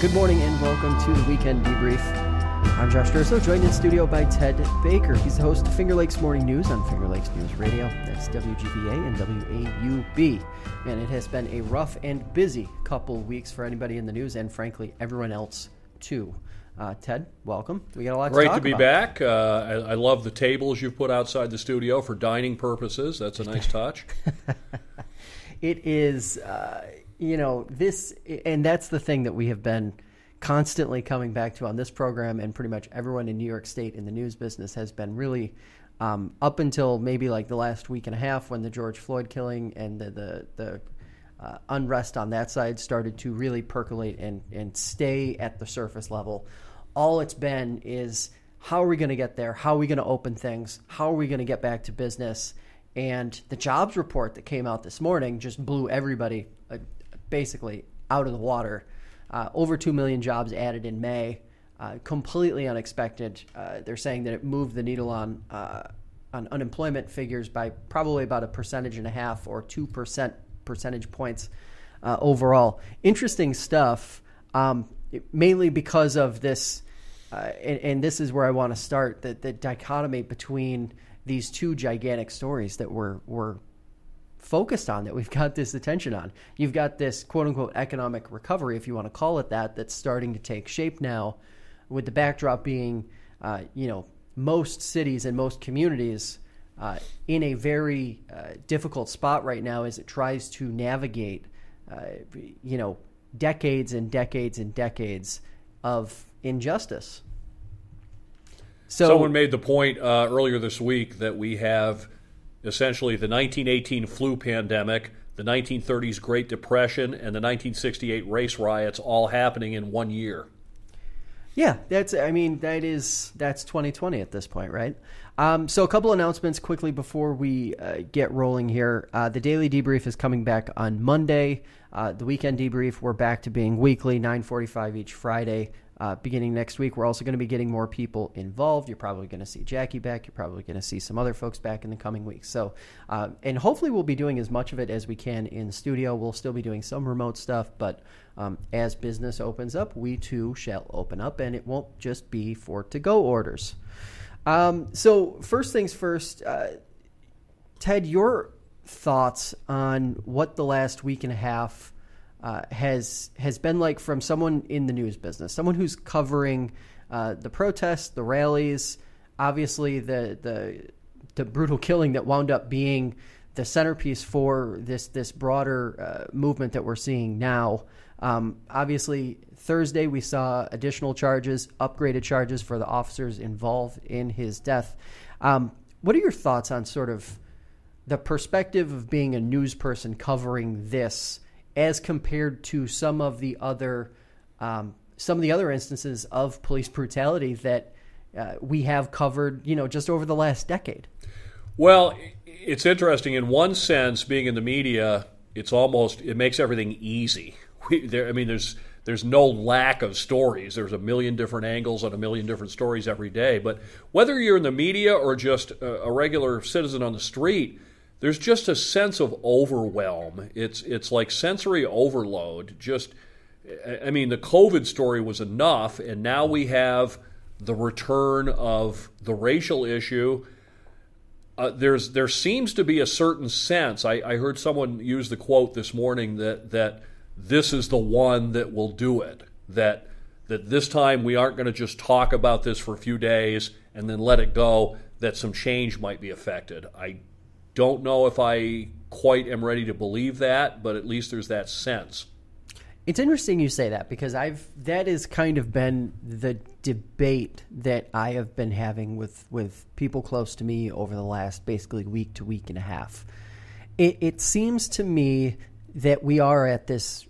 good morning and welcome to the weekend debrief. I'm Josh Durso, joined in studio by Ted Baker. He's the host of Finger Lakes Morning News on Finger Lakes News Radio. That's WGVA and WAUB. And it has been a rough and busy couple weeks for anybody in the news and, frankly, everyone else too. Uh, Ted, welcome. We got a lot. Great to, to be about. back. Uh, I, I, love the tables you've put outside the studio for dining purposes. That's a nice touch. it is, uh, you know, this, and that's the thing that we have been constantly coming back to on this program, and pretty much everyone in New York State in the news business has been really. Um, up until maybe like the last week and a half, when the George Floyd killing and the the, the uh, unrest on that side started to really percolate and, and stay at the surface level. All it's been is how are we going to get there? How are we going to open things? How are we going to get back to business? And the jobs report that came out this morning just blew everybody uh, basically out of the water. Uh, over 2 million jobs added in May. Uh, completely unexpected. Uh, they're saying that it moved the needle on uh, on unemployment figures by probably about a percentage and a half or two percent percentage points uh, overall. Interesting stuff, um, mainly because of this, uh, and, and, this is where I want to start the, the dichotomy between these two gigantic stories that we're, we're focused on, that we've got this attention on. You've got this quote unquote economic recovery, if you want to call it that, that's starting to take shape now, with the backdrop being, uh, you know, most cities and most communities uh, in a very uh, difficult spot right now as it tries to navigate, uh, you know, decades and decades and decades of injustice. So, someone made the point uh, earlier this week that we have essentially the 1918 flu pandemic, the 1930s Great Depression, and the 1968 race riots all happening in one year. Yeah, that's. I mean, that is that's 2020 at this point, right? Um, so, a couple announcements quickly before we uh, get rolling here. Uh, the daily debrief is coming back on Monday. Uh, the weekend debrief, we're back to being weekly, 9:45 each Friday. Uh, beginning next week, we're also going to be getting more people involved. You're probably going to see Jackie back. You're probably going to see some other folks back in the coming weeks. So, uh, and hopefully, we'll be doing as much of it as we can in studio. We'll still be doing some remote stuff, but um, as business opens up, we too shall open up, and it won't just be for to-go orders. Um, so first things first, uh, Ted, your thoughts on what the last week and a half uh, has has been like from someone in the news business, someone who's covering uh, the protests, the rallies, obviously the the the brutal killing that wound up being the centerpiece for this this broader uh, movement that we're seeing now. Um, obviously, Thursday we saw additional charges, upgraded charges for the officers involved in his death. Um, what are your thoughts on sort of the perspective of being a news person covering this as compared to some of the other um, some of the other instances of police brutality that uh, we have covered, you know, just over the last decade? Well, it's interesting in one sense. Being in the media, it's almost it makes everything easy we, there, I mean, there's there's no lack of stories. There's a million different angles on a million different stories every day. But whether you're in the media or just a, a regular citizen on the street, there's just a sense of overwhelm. It's it's like sensory overload. Just, I mean, the COVID story was enough, and now we have the return of the racial issue. Uh, there's there seems to be a certain sense. I, I heard someone use the quote this morning that that this is the one that will do it. That that this time we aren't going to just talk about this for a few days and then let it go. That some change might be affected. I don't know if I quite am ready to believe that, but at least there's that sense. It's interesting you say that because I've that has kind of been the debate that I have been having with with people close to me over the last basically week to week and a half. It, it seems to me that we are at this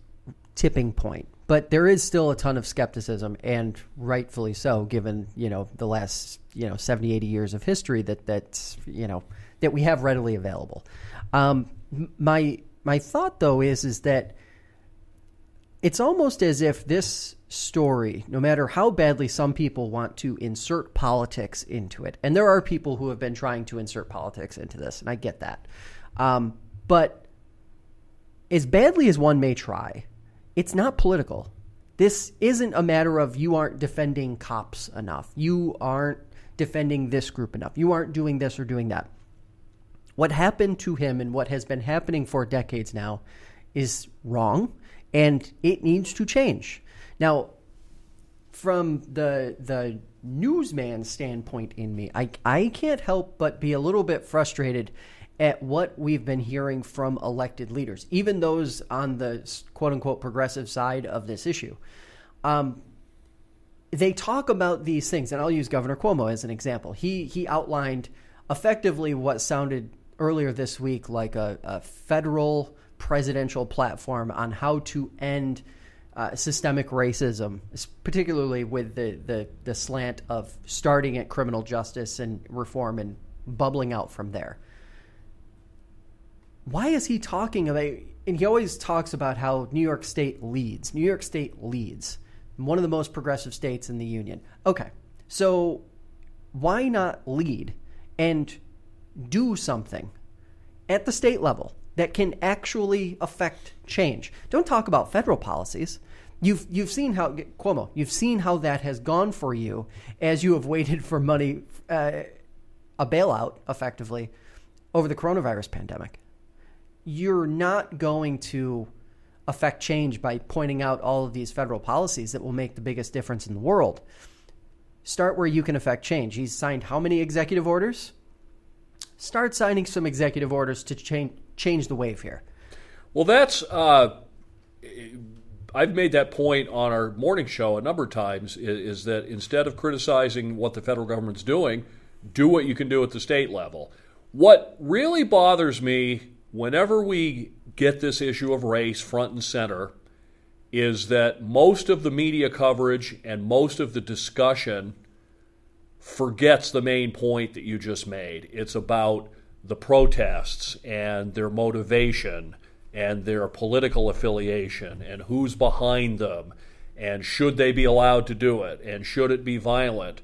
tipping point. But there is still a ton of skepticism, and rightfully so, given you know the last you know 70, 80 years of history that that's you know that we have readily available. Um, my my thought though is is that it's almost as if this story, no matter how badly some people want to insert politics into it, and there are people who have been trying to insert politics into this, and I get that, um, but as badly as one may try, it's not political. This isn't a matter of you aren't defending cops enough. You aren't defending this group enough. You aren't doing this or doing that. What happened to him and what has been happening for decades now is wrong and it needs to change. Now, from the the newsman standpoint in me, I I can't help but be a little bit frustrated at what we've been hearing from elected leaders, even those on the quote unquote progressive side of this issue. Um, they talk about these things, and I'll use Governor Cuomo as an example. He he outlined effectively what sounded earlier this week like a, a federal presidential platform on how to end uh, systemic racism, particularly with the, the, the slant of starting at criminal justice and reform and bubbling out from there. Why is he talking about? And he always talks about how New York State leads. New York State leads, one of the most progressive states in the union. Okay, so why not lead and do something at the state level that can actually affect change? Don't talk about federal policies. You've you've seen how Cuomo. You've seen how that has gone for you as you have waited for money, uh, a bailout, effectively, over the coronavirus pandemic. You're not going to affect change by pointing out all of these federal policies that will make the biggest difference in the world. Start where you can affect change. He's signed how many executive orders? Start signing some executive orders to change change the wave here. Well, that's. Uh I've made that point on our morning show a number of times is, is, that instead of criticizing what the federal government's doing, do what you can do at the state level. What really bothers me whenever we get this issue of race front and center is that most of the media coverage and most of the discussion forgets the main point that you just made. It's about the protests and their motivation and their political affiliation and who's behind them and should they be allowed to do it and should it be violent.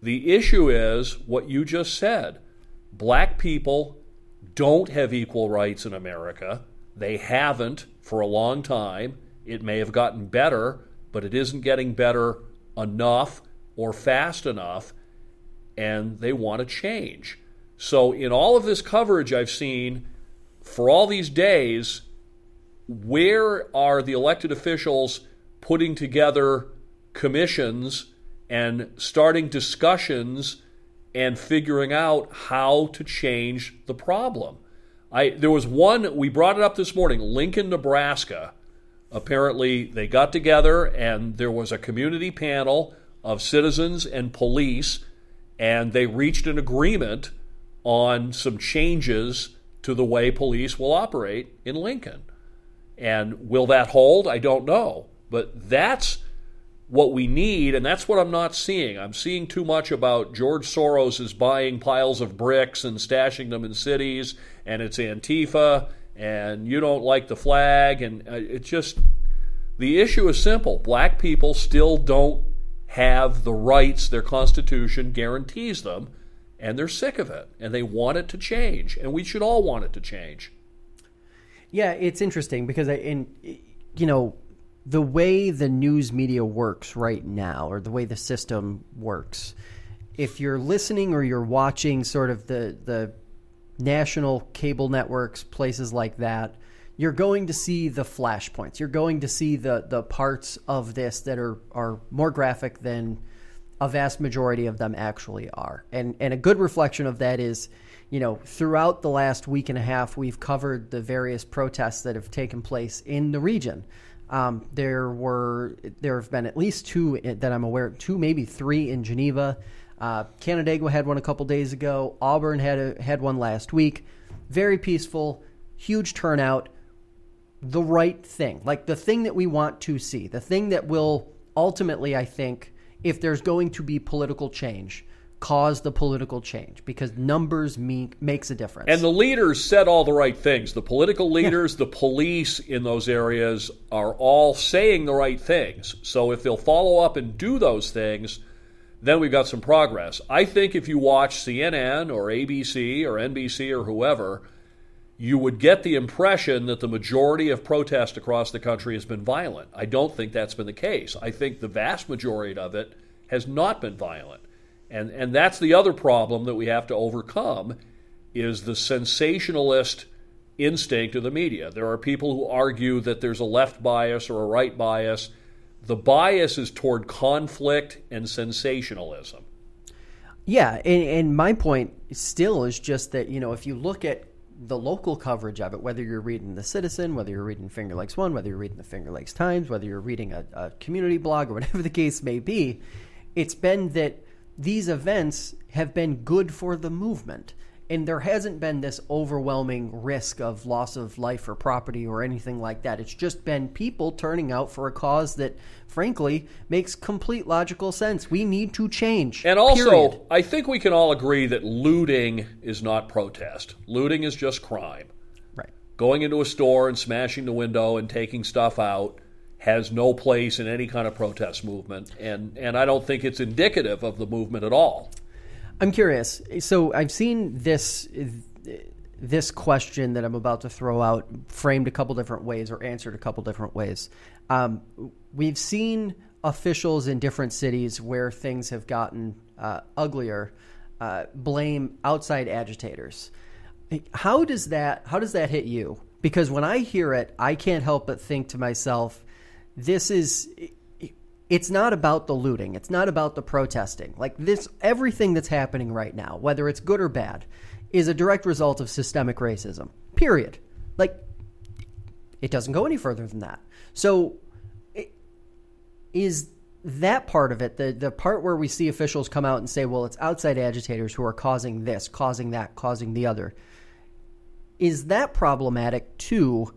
The issue is what you just said. Black people don't have equal rights in America. They haven't for a long time. It may have gotten better, but it isn't getting better enough or fast enough, and they want to change. So, in all of this coverage I've seen, for all these days, where are the elected officials putting together commissions and starting discussions and figuring out how to change the problem? I, there was one, we brought it up this morning, Lincoln, Nebraska. Apparently, they got together and there was a community panel of citizens and police, and they reached an agreement on some changes to the way police will operate in Lincoln. And will that hold? I don't know. But that's what we need, and that's what I'm not seeing. I'm seeing too much about George Soros is buying piles of bricks and stashing them in cities, and it's Antifa, and you don't like the flag, and uh, it just the issue is simple. Black people still don't have the rights their Constitution guarantees them and they're sick of it and they want it to change and we should all want it to change. Yeah it's interesting because in you know the way the news media works right now or the way the system works if you're listening or you're watching sort of the the national cable networks places like that you're going to see the flashpoints you're going to see the the parts of this that are are more graphic than a vast majority of them actually are. And and a good reflection of that is, you know, throughout the last week and a half, we've covered the various protests that have taken place in the region. Um, there were there have been at least two that I'm aware of, two maybe three in Geneva. Uh, Canandaigua had one a couple days ago. Auburn had a, had one last week. Very peaceful, huge turnout. The right thing, like the thing that we want to see, the thing that will ultimately, I think, if there's going to be political change, cause the political change because numbers mean, makes a difference. And the leaders said all the right things. The political leaders, yeah. the police in those areas are all saying the right things. So if they'll follow up and do those things, then we've got some progress. I think if you watch CNN or ABC or NBC or whoever, you would get the impression that the majority of protest across the country has been violent. I don't think that's been the case. I think the vast majority of it has not been violent. And and that's the other problem that we have to overcome is the sensationalist instinct of the media. There are people who argue that there's a left bias or a right bias. The bias is toward conflict and sensationalism. Yeah, and, and my point still is just that, you know, if you look at the local coverage of it, whether you're reading The Citizen, whether you're reading Finger Lakes One, whether you're reading the Finger Lakes Times, whether you're reading a, a community blog or whatever the case may be, it's been that these events have been good for the movement and there hasn't been this overwhelming risk of loss of life or property or anything like that. It's just been people turning out for a cause that, frankly, makes complete logical sense. We need to change. And also, period. I think we can all agree that looting is not protest. Looting is just crime. Right. Going into a store and smashing the window and taking stuff out has no place in any kind of protest movement, and, and I don't think it's indicative of the movement at all. I'm curious. So I've seen this this question that I'm about to throw out framed a couple different ways or answered a couple different ways. Um, we've seen officials in different cities where things have gotten uh, uglier uh, blame outside agitators. How does that how does that hit you? Because when I hear it, I can't help but think to myself, this is it's not about the looting. It's not about the protesting. Like this, everything that's happening right now, whether it's good or bad, is a direct result of systemic racism. Period. Like, it doesn't go any further than that. So, is that part of it the the part where we see officials come out and say, "Well, it's outside agitators who are causing this, causing that, causing the other." Is that problematic too?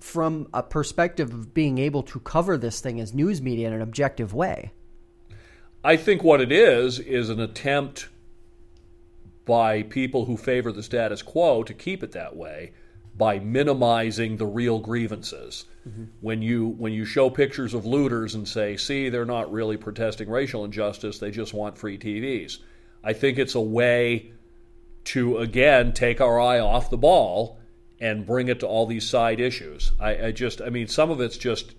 From a perspective of being able to cover this thing as news media in an objective way? I think what it is is an attempt by people who favor the status quo to keep it that way by minimizing the real grievances. Mm-hmm. When you when you show pictures of looters and say, "See, they're not really protesting racial injustice; they just want free TVs." I think it's a way to again take our eye off the ball and bring it to all these side issues. I, I, just, I mean, some of it's just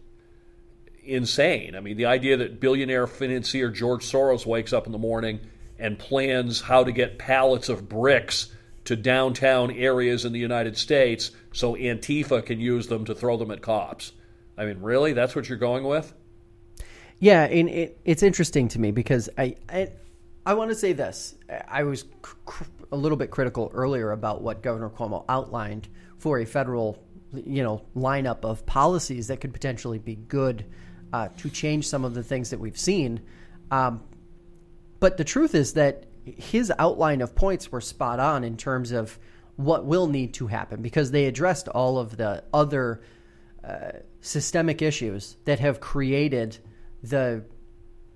insane. I mean, the idea that billionaire financier George Soros wakes up in the morning and plans how to get pallets of bricks to downtown areas in the United States so Antifa can use them to throw them at cops. I mean, really? That's what you're going with? Yeah, and it, it's interesting to me because I, I, I want to say this. I was cr- a little bit critical earlier about what Governor Cuomo outlined for a federal, you know, lineup of policies that could potentially be good uh, to change some of the things that we've seen. Um, but the truth is that his outline of points were spot on in terms of what will need to happen because they addressed all of the other uh, systemic issues that have created the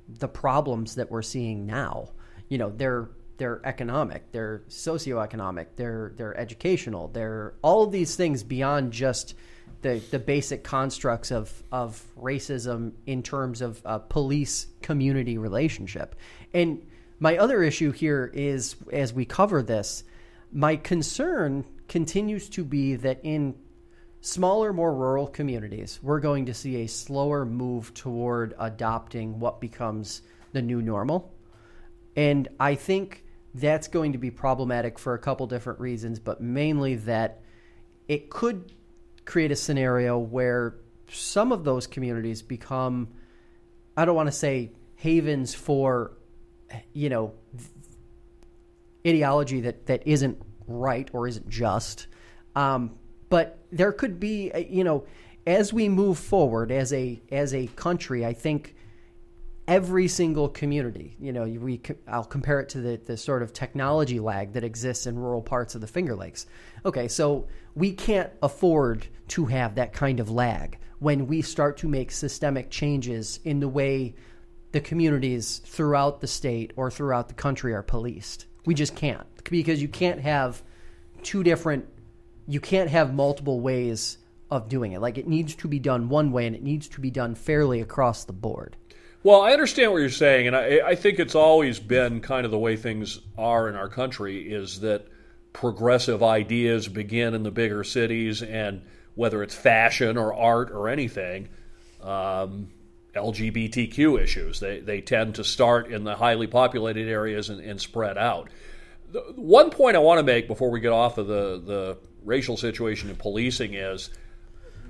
the problems that we're seeing now. You know, they're they're economic, they're socioeconomic, they're they're educational, they're all of these things beyond just the the basic constructs of of racism in terms of police community relationship. And my other issue here is as we cover this, my concern continues to be that in smaller, more rural communities, we're going to see a slower move toward adopting what becomes the new normal. And I think that's going to be problematic for a couple different reasons, but mainly that it could create a scenario where some of those communities become, I don't want to say havens for, you know, ideology that, that isn't right or isn't just. Um, but there could be, you know, as we move forward as a as a country, I think every single community. You know, we I'll compare it to the the sort of technology lag that exists in rural parts of the Finger Lakes. Okay, so we can't afford to have that kind of lag when we start to make systemic changes in the way the communities throughout the state or throughout the country are policed. We just can't because you can't have two different you can't have multiple ways of doing it. Like it needs to be done one way and it needs to be done fairly across the board. Well, I understand what you're saying, and I, I, think it's always been kind of the way things are in our country is that progressive ideas begin in the bigger cities, and whether it's fashion or art or anything, um, LGBTQ issues. They, they tend to start in the highly populated areas and, and spread out. The, one point I want to make before we get off of the, the racial situation in policing is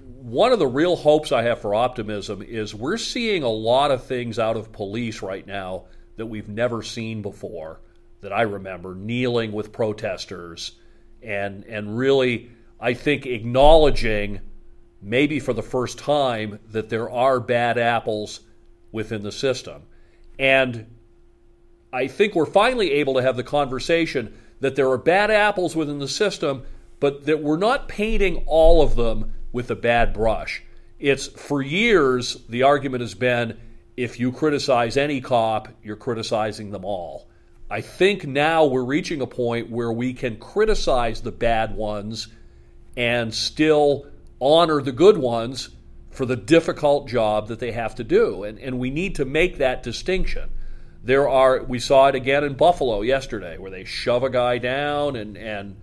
one of the real hopes I have for optimism is we're seeing a lot of things out of police right now that we've never seen before that I remember kneeling with protesters and and really I think acknowledging maybe for the first time that there are bad apples within the system. And I think we're finally able to have the conversation that there are bad apples within the system, but that we're not painting all of them with a bad brush. It's for years the argument has been if you criticize any cop, you're criticizing them all. I think now we're reaching a point where we can criticize the bad ones and still honor the good ones for the difficult job that they have to do. And, and we need to make that distinction. There are, we saw it again in Buffalo yesterday where they shove a guy down and, and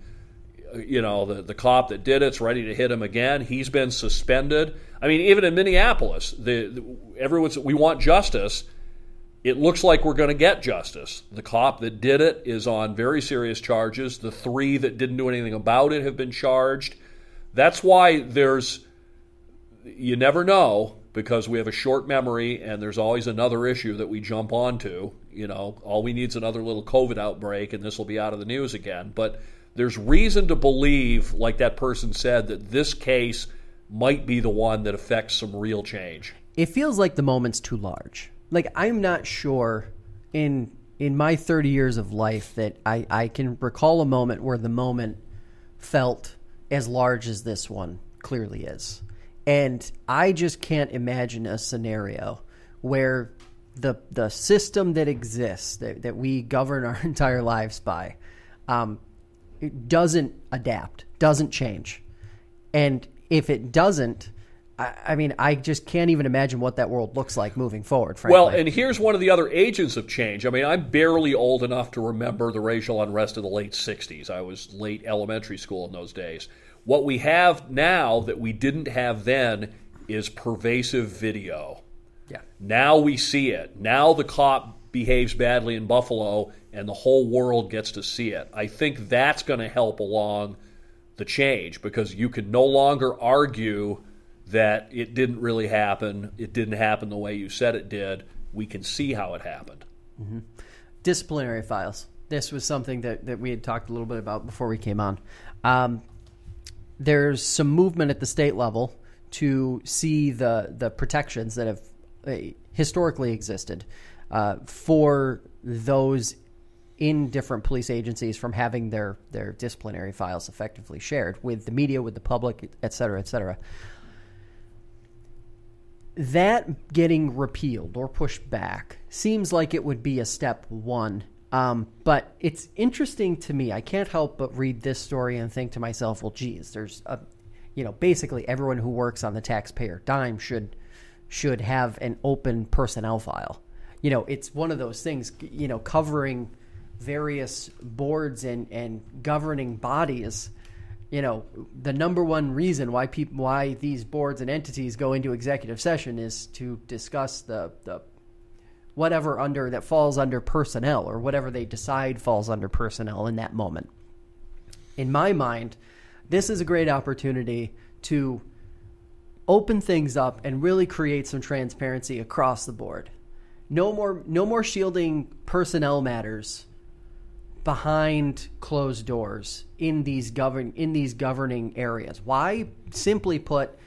you know, the, the cop that did it's ready to hit him again. He's been suspended. I mean, even in Minneapolis, the, the everyone's, we want justice it looks like we're going to get justice. The cop that did it is on very serious charges. The three that didn't do anything about it have been charged. That's why there's, you never know because we have a short memory and there's always another issue that we jump onto. You know, all we need is another little COVID outbreak and this will be out of the news again. But there's reason to believe, like that person said, that this case might be the one that affects some real change. It feels like the moment's too large like I'm not sure in in my 30 years of life that I, I can recall a moment where the moment felt as large as this one clearly is. And I just can't imagine a scenario where the the system that exists that, that we govern our entire lives by um, doesn't adapt, doesn't change. And if it doesn't, I, I mean, I just can't even imagine what that world looks like moving forward. Frankly. Well, and here's one of the other agents of change. I mean, I'm barely old enough to remember the racial unrest of the late '60s. I was late elementary school in those days. What we have now that we didn't have then is pervasive video. Yeah. Now we see it. Now the cop behaves badly in Buffalo, and the whole world gets to see it. I think that's going to help along the change because you can no longer argue that it didn't really happen. It didn't happen the way you said it did. We can see how it happened. Mm-hmm. Disciplinary files. This was something that, that we had talked a little bit about before we came on. Um, there's some movement at the state level to see the the protections that have uh, historically existed uh, for those in different police agencies from having their their disciplinary files effectively shared with the media, with the public, et cetera, et cetera that getting repealed or pushed back seems like it would be a step one. Um, but it's interesting to me. I can't help but read this story and think to myself, well, geez, there's a, you know, basically everyone who works on the taxpayer dime should should have an open personnel file. You know, it's one of those things. You know, covering various boards and and governing bodies you know, the number one reason why people why these boards and entities go into executive session is to discuss the the whatever under that falls under personnel or whatever they decide falls under personnel in that moment. In my mind, this is a great opportunity to open things up and really create some transparency across the board. No more no more shielding personnel matters behind closed doors in these govern in these governing areas. Why? Simply put,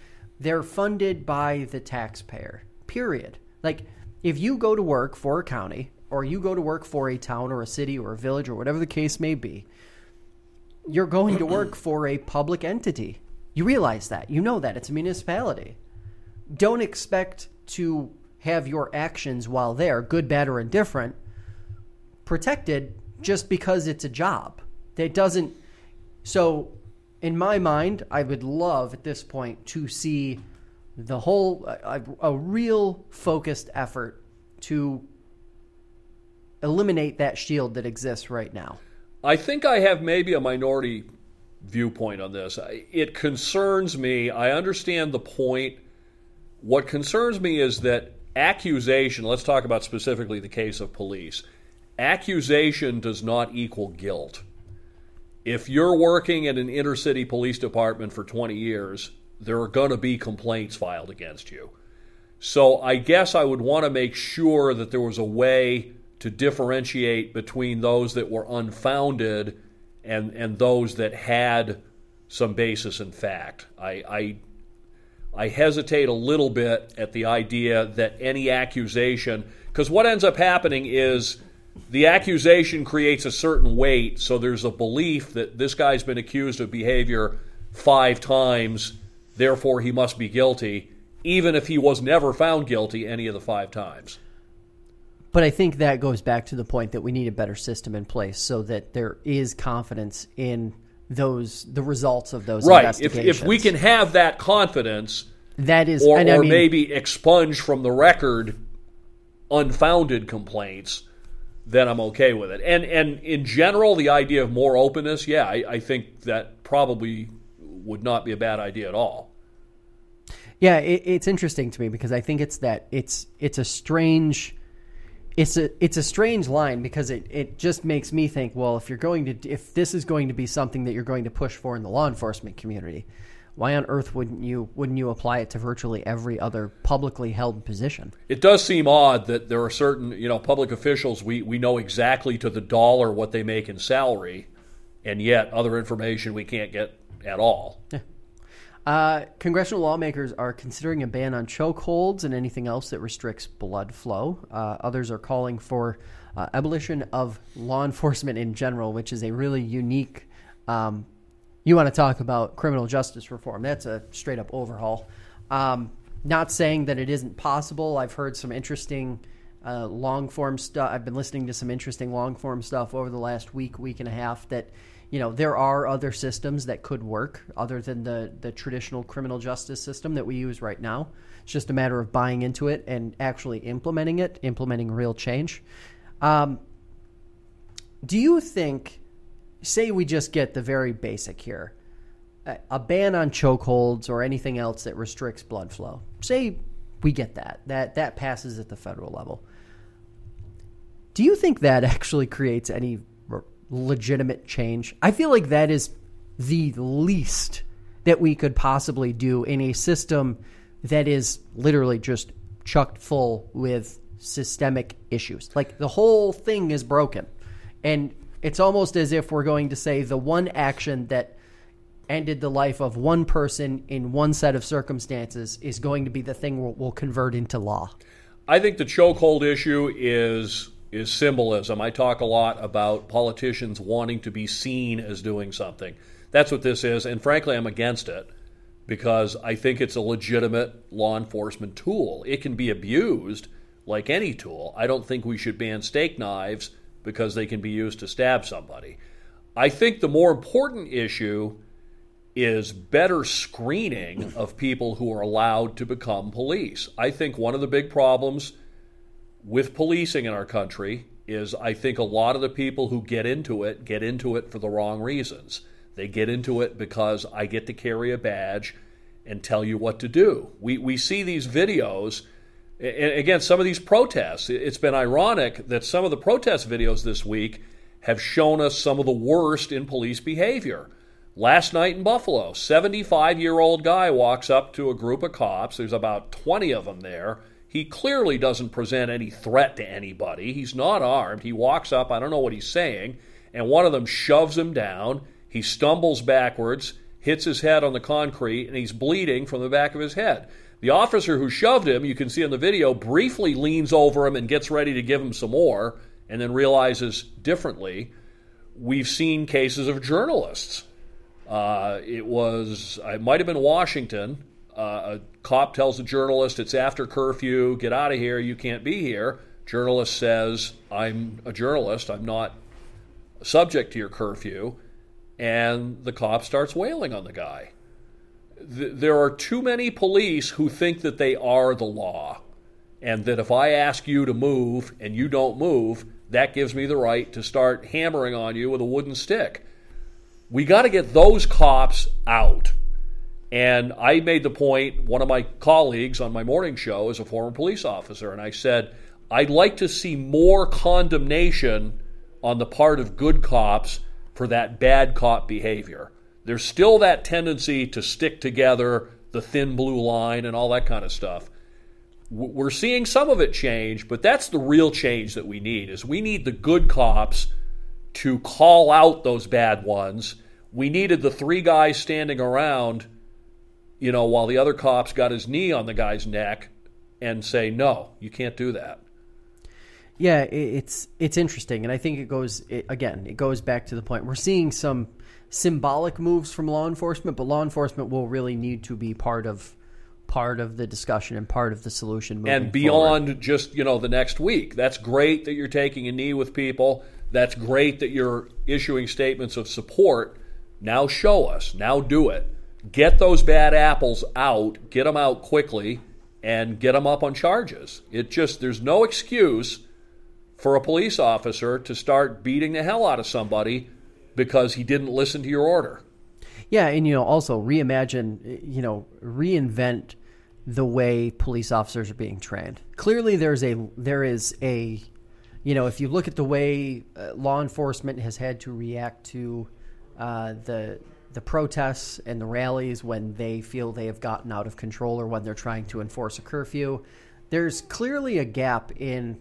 they're funded by the taxpayer. Period. Like if you go to work for a county or you go to work for a town or a city or a village or whatever the case may be, you're going to work for a public entity. You realize that. You know that. It's a municipality. Don't expect to have your actions while there, good, bad, or indifferent, protected just because it's a job. It doesn't. So, in my mind, I would love at this point to see the whole a, a real focused effort to eliminate that shield that exists right now. I think I have maybe a minority viewpoint on this. It concerns me. I understand the point. What concerns me is that accusation, let's talk about specifically the case of police, accusation does not equal guilt. If you're working in an inner city police department for 20 years, there are going to be complaints filed against you. So I guess I would want to make sure that there was a way to differentiate between those that were unfounded and and those that had some basis in fact. I, I I hesitate a little bit at the idea that any accusation, because what ends up happening is the accusation creates a certain weight, so there's a belief that this guy's been accused of behavior five times, therefore he must be guilty, even if he was never found guilty any of the five times. But I think that goes back to the point that we need a better system in place so that there is confidence in those the results of those right. investigations. If, if we can have that confidence, that is, or, and or I mean, maybe expunge from the record unfounded complaints, then I'm okay with it. And and in general, the idea of more openness, yeah, I, I think that probably would not be a bad idea at all. Yeah, it, it's interesting to me because I think it's that it's it's a strange it's a it's a strange line because it, it just makes me think well if you're going to if this is going to be something that you're going to push for in the law enforcement community why on earth wouldn't you wouldn't you apply it to virtually every other publicly held position it does seem odd that there are certain you know public officials we, we know exactly to the dollar what they make in salary and yet other information we can't get at all yeah. Uh, congressional lawmakers are considering a ban on chokeholds and anything else that restricts blood flow. Uh, others are calling for uh, abolition of law enforcement in general, which is a really unique. Um, you want to talk about criminal justice reform? That's a straight up overhaul. Um, not saying that it isn't possible. I've heard some interesting uh, long form stuff. I've been listening to some interesting long form stuff over the last week, week and a half that you know there are other systems that could work other than the the traditional criminal justice system that we use right now. It's just a matter of buying into it and actually implementing it, implementing real change. Um, do you think, say, we just get the very basic here, a, ban on chokeholds or anything else that restricts blood flow? Say we get that that that passes at the federal level. Do you think that actually creates any legitimate change. I feel like that is the least that we could possibly do in a system that is literally just chucked full with systemic issues. Like the whole thing is broken. And it's almost as if we're going to say the one action that ended the life of one person in one set of circumstances is going to be the thing we'll, we'll convert into law. I think the chokehold issue is is symbolism. I talk a lot about politicians wanting to be seen as doing something. That's what this is, and frankly, I'm against it because I think it's a legitimate law enforcement tool. It can be abused like any tool. I don't think we should ban steak knives because they can be used to stab somebody. I think the more important issue is better screening of people who are allowed to become police. I think one of the big problems with policing in our country is I think a lot of the people who get into it get into it for the wrong reasons. They get into it because I get to carry a badge and tell you what to do. We, we see these videos, and again, some of these protests. It's been ironic that some of the protest videos this week have shown us some of the worst in police behavior. Last night in Buffalo, 75 year old guy walks up to a group of cops. There's about 20 of them there he clearly doesn't present any threat to anybody. He's not armed. He walks up, I don't know what he's saying, and one of them shoves him down. He stumbles backwards, hits his head on the concrete, and he's bleeding from the back of his head. The officer who shoved him, you can see in the video, briefly leans over him and gets ready to give him some more, and then realizes differently. We've seen cases of journalists. Uh, it was, it might have been Washington uh, a cop tells a journalist it's after curfew, get out of here, you can't be here. Journalist says, I'm a journalist, I'm not subject to your curfew. And the cop starts wailing on the guy. Th- there are too many police who think that they are the law, and that if I ask you to move and you don't move, that gives me the right to start hammering on you with a wooden stick. We got to get those cops out. And I made the point, one of my colleagues on my morning show is a former police officer, and I said, I'd like to see more condemnation on the part of good cops for that bad cop behavior. There's still that tendency to stick together the thin blue line and all that kind of stuff. We're seeing some of it change, but that's the real change that we need is we need the good cops to call out those bad ones. We needed the three guys standing around, you know, while the other cops got his knee on the guy's neck and say, "No, you can't do that." Yeah, it's it's interesting, and I think it goes it, again. It goes back to the point we're seeing some symbolic moves from law enforcement, but law enforcement will really need to be part of part of the discussion and part of the solution. and beyond forward. just you know the next week, that's great that you're taking a knee with people. That's great that you're issuing statements of support. Now show us. Now do it. Get those bad apples out. Get them out quickly, and get them up on charges. It just there's no excuse for a police officer to start beating the hell out of somebody because he didn't listen to your order. Yeah, and you know, also reimagine, you know, reinvent the way police officers are being trained. Clearly, there's a there is a, you know, if you look at the way uh, law enforcement has had to react to uh, the the protests and the rallies when they feel they have gotten out of control or when they're trying to enforce a curfew, there's clearly a gap in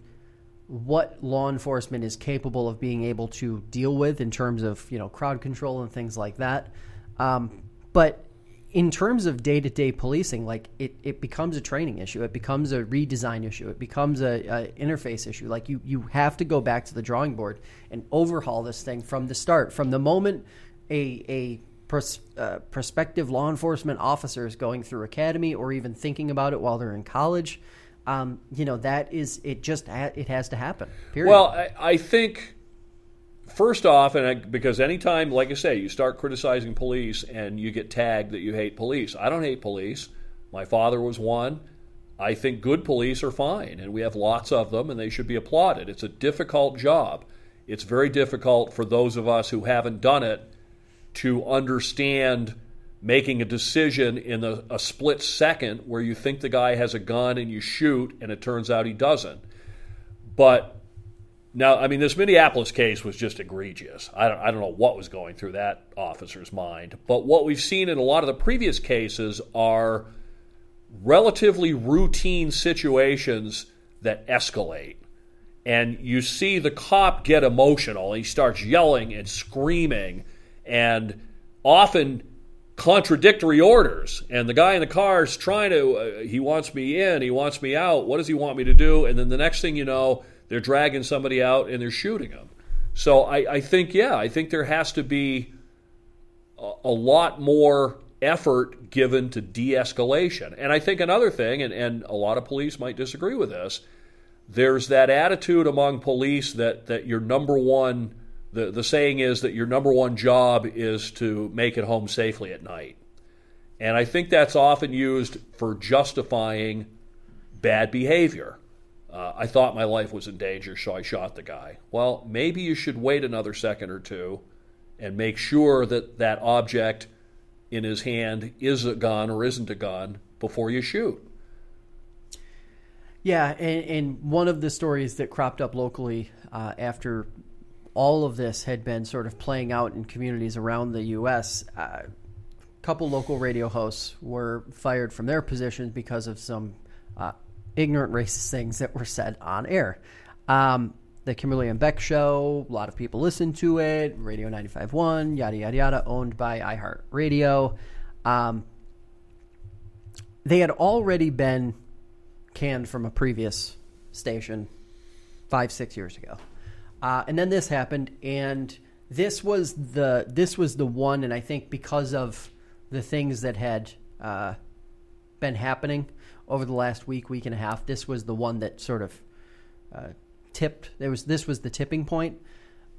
what law enforcement is capable of being able to deal with in terms of you know crowd control and things like that. Um, but in terms of day to day policing, like it, it becomes a training issue. It becomes a redesign issue. It becomes a, a, interface issue. Like you you have to go back to the drawing board and overhaul this thing from the start, from the moment a a uh, prospective law enforcement officer is going through academy or even thinking about it while they're in college um, you know that is it just ha- it has to happen period. Well I, I think first off and I, because anytime like i say you start criticizing police and you get tagged that you hate police. I don't hate police. My father was one. I think good police are fine and we have lots of them and they should be applauded. It's a difficult job. It's very difficult for those of us who haven't done it to understand making a decision in a, a, split second where you think the guy has a gun and you shoot and it turns out he doesn't. But now, I mean, this Minneapolis case was just egregious. I don't, I don't know what was going through that officer's mind. But what we've seen in a lot of the previous cases are relatively routine situations that escalate. And you see the cop get emotional. He starts yelling and screaming and often contradictory orders. And the guy in the car is trying to, uh, he wants me in, he wants me out. What does he want me to do? And then the next thing you know, they're dragging somebody out and they're shooting them. So I, I think, yeah, I think there has to be a, a lot more effort given to de escalation. And I think another thing, and, and a lot of police might disagree with this, there's that attitude among police that, that your number one the, the saying is that your number one job is to make it home safely at night. And I think that's often used for justifying bad behavior. Uh, I thought my life was in danger, so I shot the guy. Well, maybe you should wait another second or two and make sure that that object in his hand is a gun or isn't a gun before you shoot. Yeah, and, and one of the stories that cropped up locally uh, after all of this had been sort of playing out in communities around the U.S., uh, a couple local radio hosts were fired from their positions because of some uh, ignorant racist things that were said on air. Um, the Kimberly and Beck show, a lot of people listen to it. Radio 95.1, yada, yada, yada, owned by iHeartRadio. Um, they had already been canned from a previous station five, six years ago. Uh, and then this happened, and this was the this was the one, and I think because of the things that had uh, been happening over the last week, week and a half, this was the one that sort of uh, tipped. There was this was the tipping point.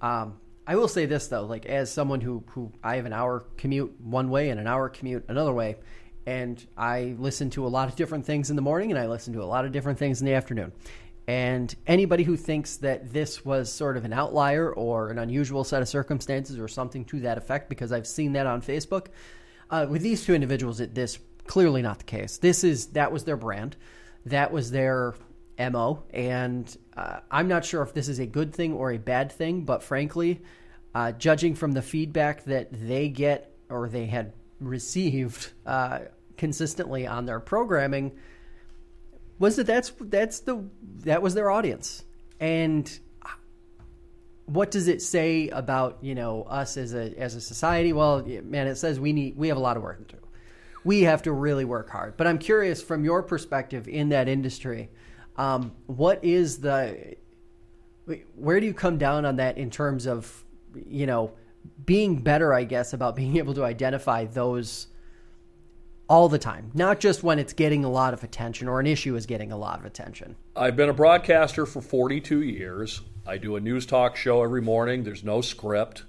Um, I will say this though, like as someone who who I have an hour commute one way and an hour commute another way, and I listen to a lot of different things in the morning and I listen to a lot of different things in the afternoon And anybody who thinks that this was sort of an outlier or an unusual set of circumstances or something to that effect, because I've seen that on Facebook, uh, with these two individuals, it, this clearly not the case. This is that was their brand, that was their mo, and uh, I'm not sure if this is a good thing or a bad thing. But frankly, uh, judging from the feedback that they get or they had received uh, consistently on their programming was that that's that's the that was their audience. And what does it say about you know us as a as a society? Well man it says we need we have a lot of work to do. We have to really work hard. But i'm curious from your perspective in that industry um, what is the where do you come down on that in terms of you know being better i guess about being able to identify those all the time, not just when it's getting a lot of attention or an issue is getting a lot of attention. I've been a broadcaster for 42 years. I do a news talk show every morning. There's no script.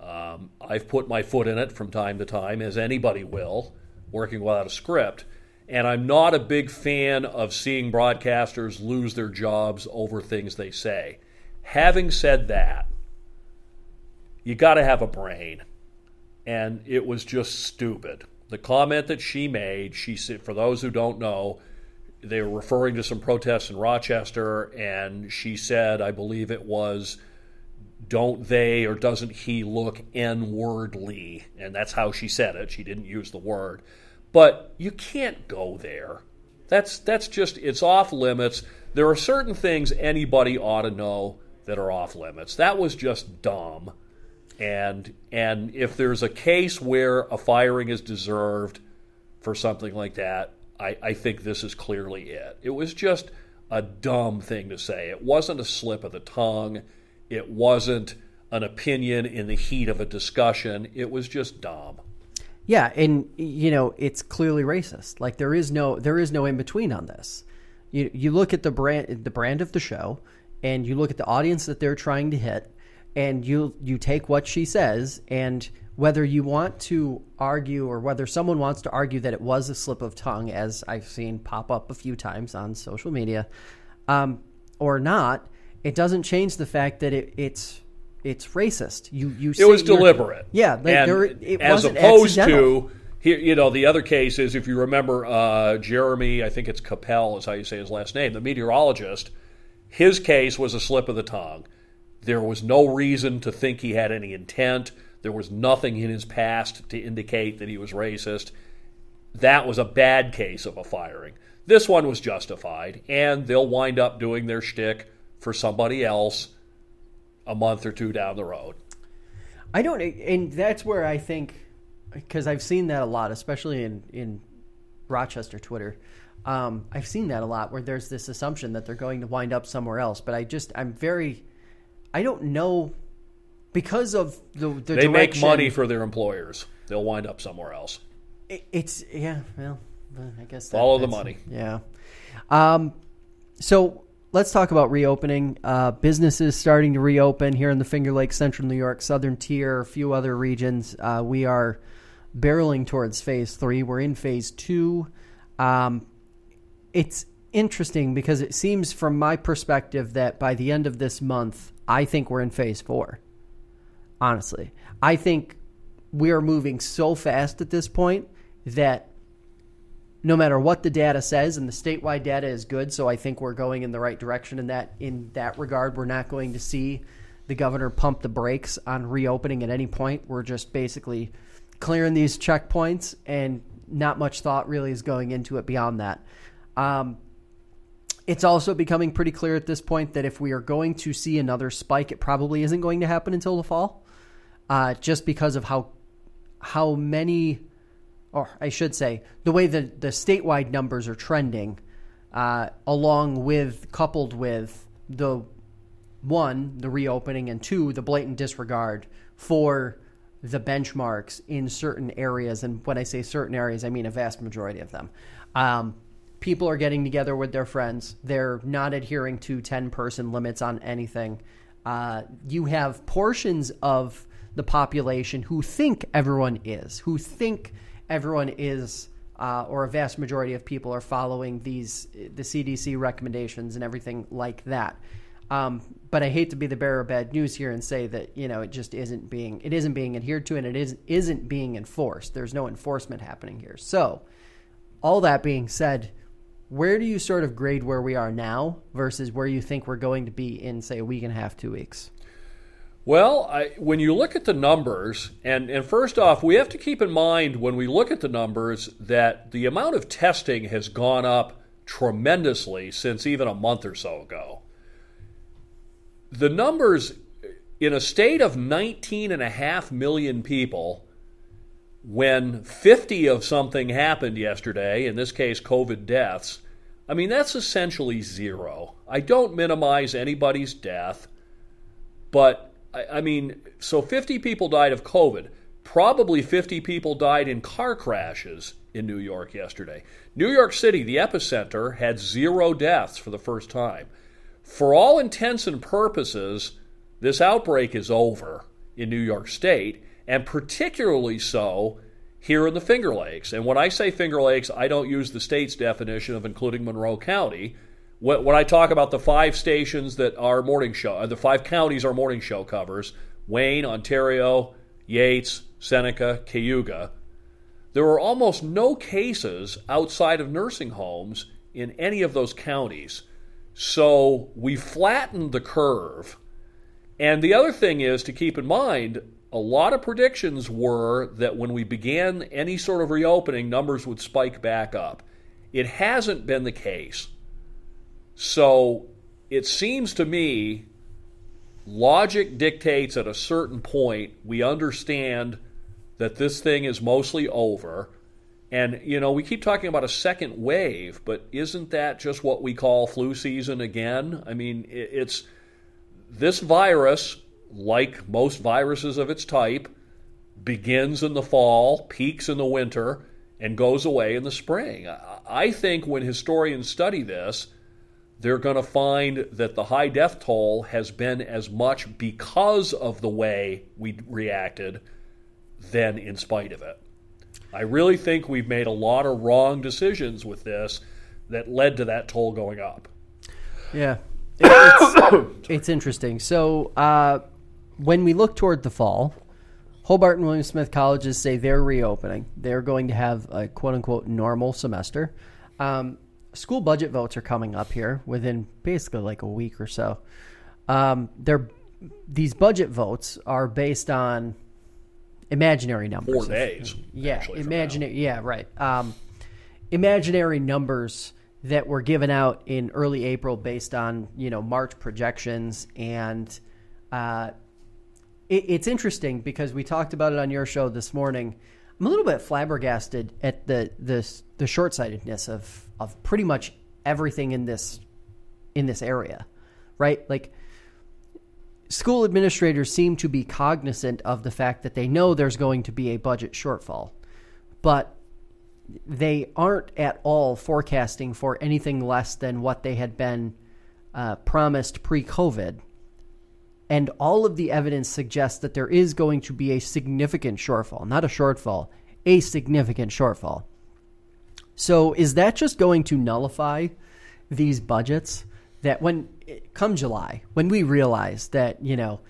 Um, I've put my foot in it from time to time, as anybody will, working without a script. And I'm not a big fan of seeing broadcasters lose their jobs over things they say. Having said that, you got to have a brain. And it was just stupid the comment that she made, she said, for those who don't know, they were referring to some protests in Rochester, and she said, I believe it was, don't they or doesn't he look N wordly? And that's how she said it. She didn't use the word. But you can't go there. That's, that's just, it's off limits. There are certain things anybody ought to know that are off limits. That was just dumb. And and if there's a case where a firing is deserved for something like that, I, I think this is clearly it. It was just a dumb thing to say. It wasn't a slip of the tongue. It wasn't an opinion in the heat of a discussion. It was just dumb. Yeah, and you know, it's clearly racist. Like there is no there is no in between on this. You you look at the brand the brand of the show and you look at the audience that they're trying to hit and you you take what she says and whether you want to argue or whether someone wants to argue that it was a slip of tongue as i've seen pop up a few times on social media um, or not it doesn't change the fact that it, it's it's racist you you it was deliberate yeah like there, it as wasn't opposed accidental. to here, you know, the other case is if you remember uh, Jeremy, I think it's Kappell is how you say his last name, the meteorologist. His case was a slip of the tongue. There was no reason to think he had any intent. There was nothing in his past to indicate that he was racist. That was a bad case of a firing. This one was justified, and they'll wind up doing their shtick for somebody else a month or two down the road. I don't, and that's where I think, because I've seen that a lot, especially in in Rochester Twitter. Um, I've seen that a lot where there's this assumption that they're going to wind up somewhere else. But I just, I'm very I don't know because of the, the they make money for their employers. They'll wind up somewhere else. It, it's yeah, well, I guess that, follow the money. Yeah. Um, so let's talk about reopening. Uh, businesses starting to reopen here in the Finger Lakes, Central New York, Southern Tier, a few other regions. Uh, we are barreling towards phase three. We're in phase two. Um, it's interesting because it seems, from my perspective, that by the end of this month, I think we're in phase four. Honestly, I think we are moving so fast at this point that no matter what the data says, and the statewide data is good, so I think we're going in the right direction in that in that regard. We're not going to see the governor pump the brakes on reopening at any point. We're just basically clearing these checkpoints, and not much thought really is going into it beyond that. Um, it's also becoming pretty clear at this point that if we are going to see another spike, it probably isn't going to happen until the fall, uh, just because of how how many, or I should say, the way the the statewide numbers are trending, uh, along with coupled with the one the reopening and two the blatant disregard for the benchmarks in certain areas, and when I say certain areas, I mean a vast majority of them. Um, people are getting together with their friends. They're not adhering to 10 person limits on anything. Uh, you have portions of the population who think everyone is, who think everyone is uh, or a vast majority of people are following these the CDC recommendations and everything like that. Um, but I hate to be the bearer of bad news here and say that you know it just isn't being it isn't being adhered to and it is isn't being enforced. There's no enforcement happening here. So, all that being said, where do you sort of grade where we are now versus where you think we're going to be in say a week and a half, two weeks? Well, I, when you look at the numbers, and, and first off, we have to keep in mind when we look at the numbers that the amount of testing has gone up tremendously since even a month or so ago. The numbers in a state of 19.5 million people, when 50 of something happened yesterday, in this case, COVID deaths, I mean, that's essentially zero. I don't minimize anybody's death, but I, I mean, so 50 people died of COVID. Probably 50 people died in car crashes in New York yesterday. New York City, the epicenter, had zero deaths for the first time. For all intents and purposes, this outbreak is over in New York State, and particularly so here in the Finger Lakes. And when I say Finger Lakes, I don't use the state's definition of including Monroe County when I talk about the five stations that our morning show, uh, the five counties our morning show covers Wayne, Ontario, Yates, Seneca, Cayuga there were almost no cases outside of nursing homes in any of those counties. So we flattened the curve. And the other thing is to keep in mind a lot of predictions were that when we began any sort of reopening, numbers would spike back up. It hasn't been the case. So it seems to me logic dictates at a certain point we understand that this thing is mostly over. And, you know, we keep talking about a second wave, but isn't that just what we call flu season again? I mean, it's this virus, like most viruses of its type, begins in the fall, peaks in the winter, and goes away in the spring. I think when historians study this, they're going to find that the high death toll has been as much because of the way we reacted than in spite of it. I really think we've made a lot of wrong decisions with this that led to that toll going up. Yeah. It's, it's interesting. So, uh, when we look toward the fall, Hobart and William Smith colleges say they're reopening. They're going to have a quote unquote normal semester. Um, school budget votes are coming up here within basically like a week or so. Um, they're these budget votes are based on imaginary numbers. Four days. Yeah, imaginary. Yeah, right. Um, imaginary numbers that were given out in early April based on you know March projections, and uh, it, it's interesting because we talked about it on your show this morning. I'm a little bit flabbergasted at the the, the short sightedness of of pretty much everything in this in this area, right? Like school administrators seem to be cognizant of the fact that they know there's going to be a budget shortfall, but they aren't at all forecasting for anything less than what they had been uh, promised pre COVID. And all of the evidence suggests that there is going to be a significant shortfall, not a shortfall, a significant shortfall. So is that just going to nullify these budgets that when come July, when we realize that, you know,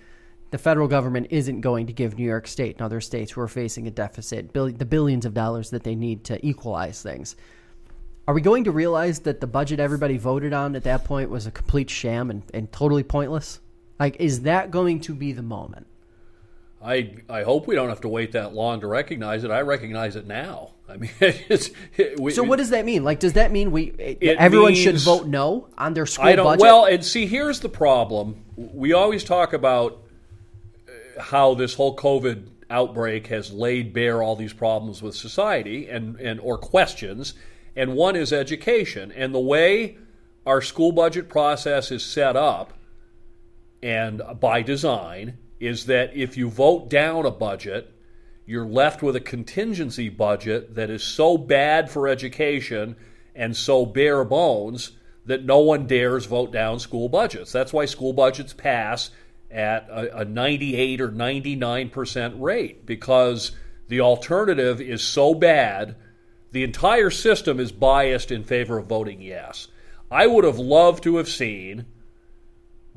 the federal government isn't going to give New York State and other states who are facing a deficit the billions of dollars that they need to equalize things. Are we going to realize that the budget everybody voted on at that point was a complete sham and, and totally pointless? Like, is that going to be the moment? I I hope we don't have to wait that long to recognize it. I recognize it now. I mean, it's, it, we, so what does that mean? Like, does that mean we everyone means, should vote no on their school I don't, budget? Well, and see, here's the problem. We always talk about uh, how this whole COVID outbreak has laid bare all these problems with society and and or questions, and one is education and the way our school budget process is set up, and by design is that if you vote down a budget, you're left with a contingency budget that is so bad for education and so bare bones that no one dares vote down school budgets. That's why school budgets pass at a, a 98 or 99% rate because the alternative is so bad the entire system is biased in favor of voting yes. I would have loved to have seen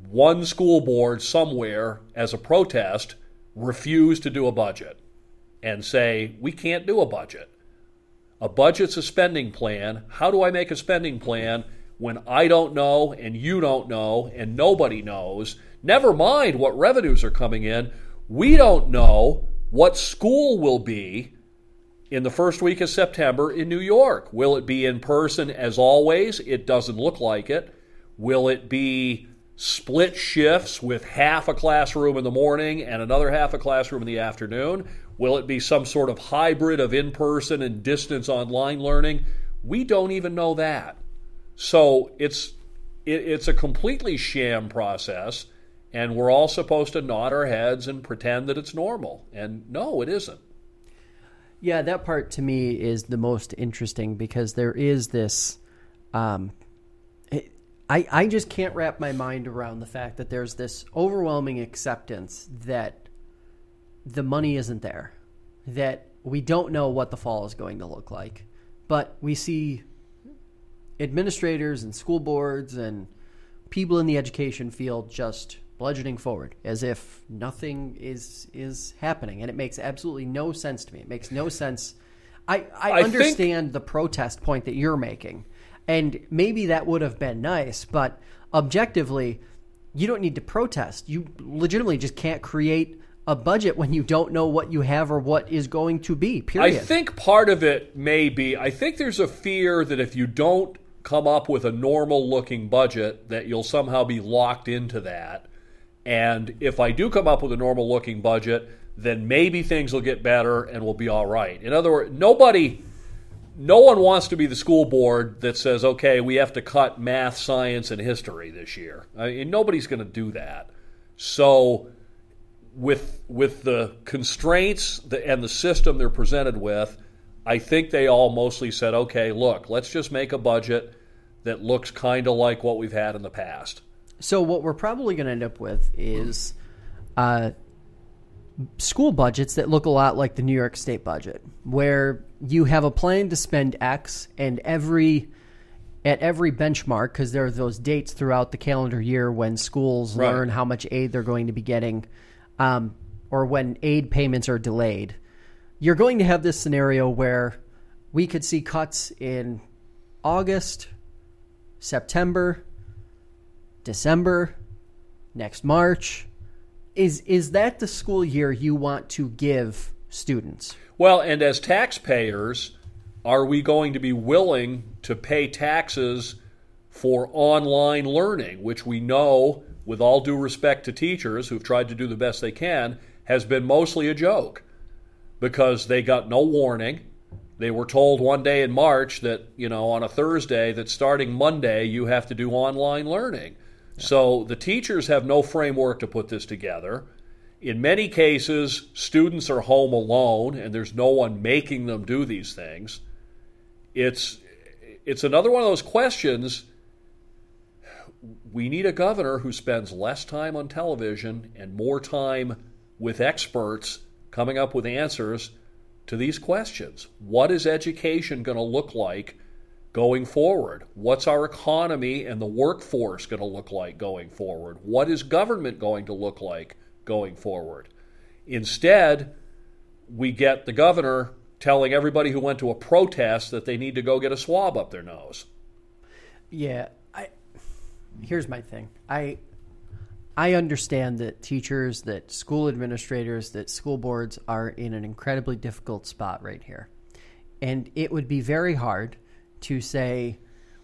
one school board somewhere as a protest refuse to do a budget and say, we can't do a budget. A budget's a spending plan. How do I make a spending plan when I don't know and you don't know and nobody knows? Never mind what revenues are coming in. We don't know what school will be in the first week of September in New York. Will it be in person as always? It doesn't look like it. Will it be split shifts with half a classroom in the morning and another half a classroom in the afternoon? Will it be some sort of hybrid of in person and distance online learning? We don't even know that. So it's it, it's a completely sham process, and we're all supposed to nod our heads and pretend that it's normal. And no, it isn't. Yeah, that part to me is the most interesting because there is this. Um, I I just can't wrap my mind around the fact that there's this overwhelming acceptance that the money isn't there, that we don't know what the fall is going to look like, but we see administrators and school boards and people in the education field just bludgeoning forward as if nothing is is happening. And it makes absolutely no sense to me. It makes no sense. I i, I understand think... the protest point that you're making and maybe that would have been nice but objectively you don't need to protest you legitimately just can't create a budget when you don't know what you have or what is going to be. Period. I think part of it may be I think there's a fear that if you don't come up with a normal looking budget that you'll somehow be locked into that. And if I do come up with a normal looking budget, then maybe things will get better and we'll be all right. In other words, nobody no one wants to be the school board that says, "Okay, we have to cut math, science and history this year." I mean, nobody's going to do that. So with with the constraints and the system they're presented with, I think they all mostly said, "Okay, look, let's just make a budget that looks kind of like what we've had in the past." So what we're probably going to end up with is uh, school budgets that look a lot like the New York State budget, where you have a plan to spend X, and every at every benchmark, because there are those dates throughout the calendar year when schools Right. learn how much aid they're going to be getting, um, or when aid payments are delayed. You're going to have this scenario where we could see cuts in August, September, December, next March. Is is that the school year you want to give students? Well, and as taxpayers, are we going to be willing to pay taxes for online learning, which we know, with all due respect to teachers who've tried to do the best they can, has been mostly a joke because they got no warning. They were told one day in March that, you know, on a Thursday, that starting Monday, you have to do online learning. So the teachers have no framework to put this together. In many cases, students are home alone and there's no one making them do these things. It's it's another one of those questions we need a governor who spends less time on television and more time with experts coming up with answers to these questions. What is education going to look like going forward? What's our economy and the workforce going to look like going forward? What is government going to look like going forward? Instead, we get the governor telling everybody who went to a protest that they need to go get a swab up their nose. Yeah, I here's my thing. I I understand that teachers, that school administrators, that school boards are in an incredibly difficult spot right here. And it would be very hard to say,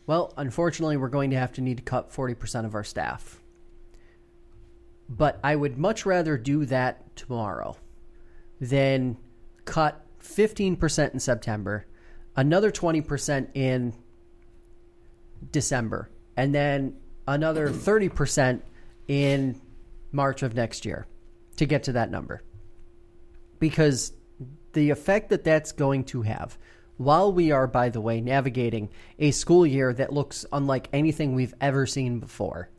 well, unfortunately, we're going to have to need to cut 40% of our staff. But I would much rather do that tomorrow than cut 15% in September, another 20% in December, and then another 30% in March of next year to get to that number. Because the effect that that's going to have, while we are, by the way, navigating a school year that looks unlike anything we've ever seen before,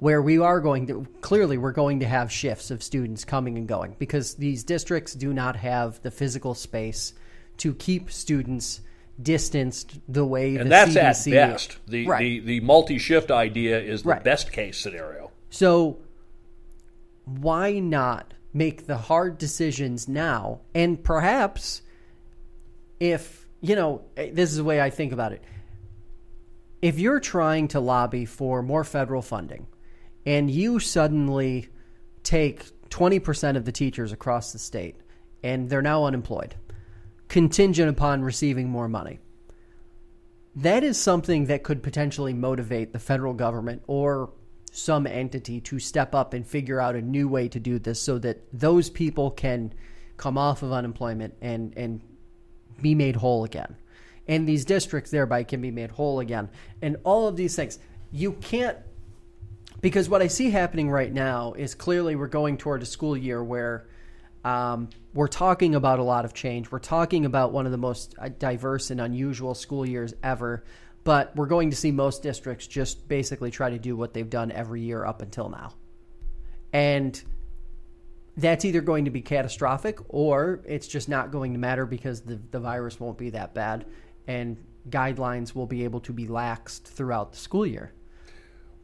where we are going to clearly we're going to have shifts of students coming and going because these districts do not have the physical space to keep students distanced the way and the that's CDC at best. The, right. the the multi shift idea is the Right. best case scenario. So why not make the hard decisions now? And perhaps if, you know, eh, this is the way I think about it. If you're trying to lobby for more federal funding and you suddenly take 20% of the teachers across the state and they're now unemployed, contingent upon receiving more money. That is something that could potentially motivate the federal government or some entity to step up and figure out a new way to do this so that those people can come off of unemployment and and be made whole again. And these districts thereby can be made whole again. And all of these things you can't because what I see happening right now is clearly we're going toward a school year where um, we're talking about a lot of change. We're talking about one of the most uh, diverse and unusual school years ever, but we're going to see most districts just basically try to do what they've done every year up until now. And that's either going to be catastrophic or it's just not going to matter because the, the virus won't be that bad and guidelines will be able to be laxed throughout the school year.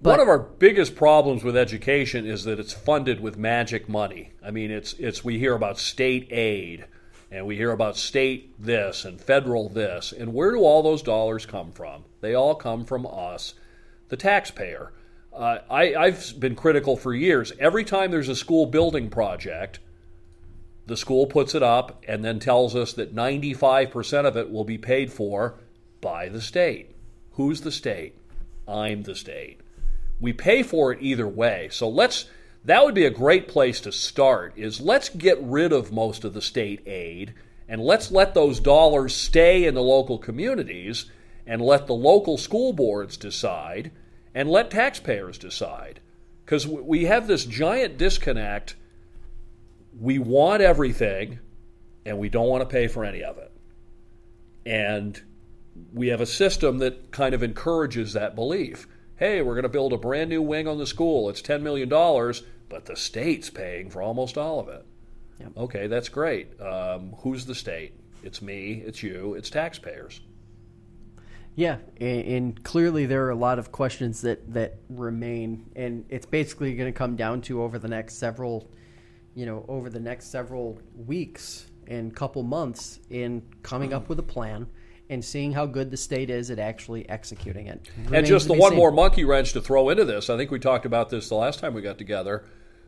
One of our biggest problems with education is that it's funded with magic money. I mean, it's it's we hear about state aid and we hear about state this and federal this, and where do all those dollars come from? They all come from us, the taxpayer. Uh, I, I've been critical for years. Every time there's a school building project, the school puts it up and then tells us that 95% of it will be paid for by the state. Who's the state? I'm the state. We pay for it either way. So let's that would be a great place to start is let's get rid of most of the state aid and let's let those dollars stay in the local communities and let the local school boards decide and let taxpayers decide. Cuz we have this giant disconnect we want everything and we don't want to pay for any of it. And we have a system that kind of encourages that belief. Hey, we're going to build a brand new wing on the school. It's $10 million, but the state's paying for almost all of it. Yep. Okay, that's great. Um, who's the state? It's me, it's you, it's taxpayers. Yeah, and, and clearly there are a lot of questions that that remain, and it's basically going to come down to over the next several, you know, over the next several weeks and couple months in coming up with a plan and seeing how good the state is at actually executing it. And just the one seen. more monkey wrench to throw into this, I think we talked about this the last time we got together.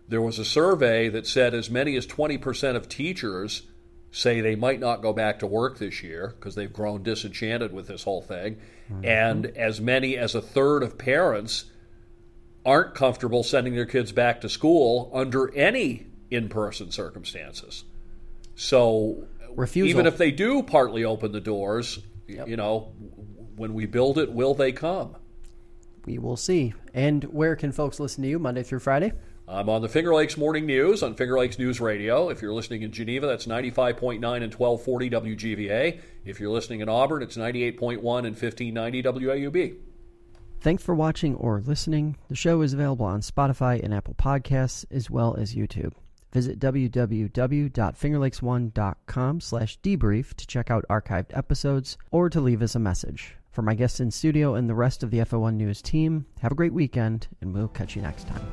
There was a survey that said as many as 20% of teachers say they might not go back to work this year because they've grown disenchanted with this whole thing. Mm-hmm. And as many as a third of parents aren't comfortable sending their kids back to school under any in person circumstances. So Refusal. even if they do partly open the doors, y- you know, when we build it, will they come? We will see. And where can folks listen to you Monday through Friday? I'm on the Finger Lakes Morning News on Finger Lakes News Radio. If you're listening in Geneva, that's 95.9 and 1240 WGVA. If you're listening in Auburn, it's 98.1 and 1590 WAUB. Thanks for watching or listening. The show is available on Spotify and Apple Podcasts as well as YouTube. Visit www.fingerlakes1.com slash debrief to check out archived episodes or to leave us a message. For my guests in studio and the rest of the FL1 News team, have a great weekend, and we'll catch you next time.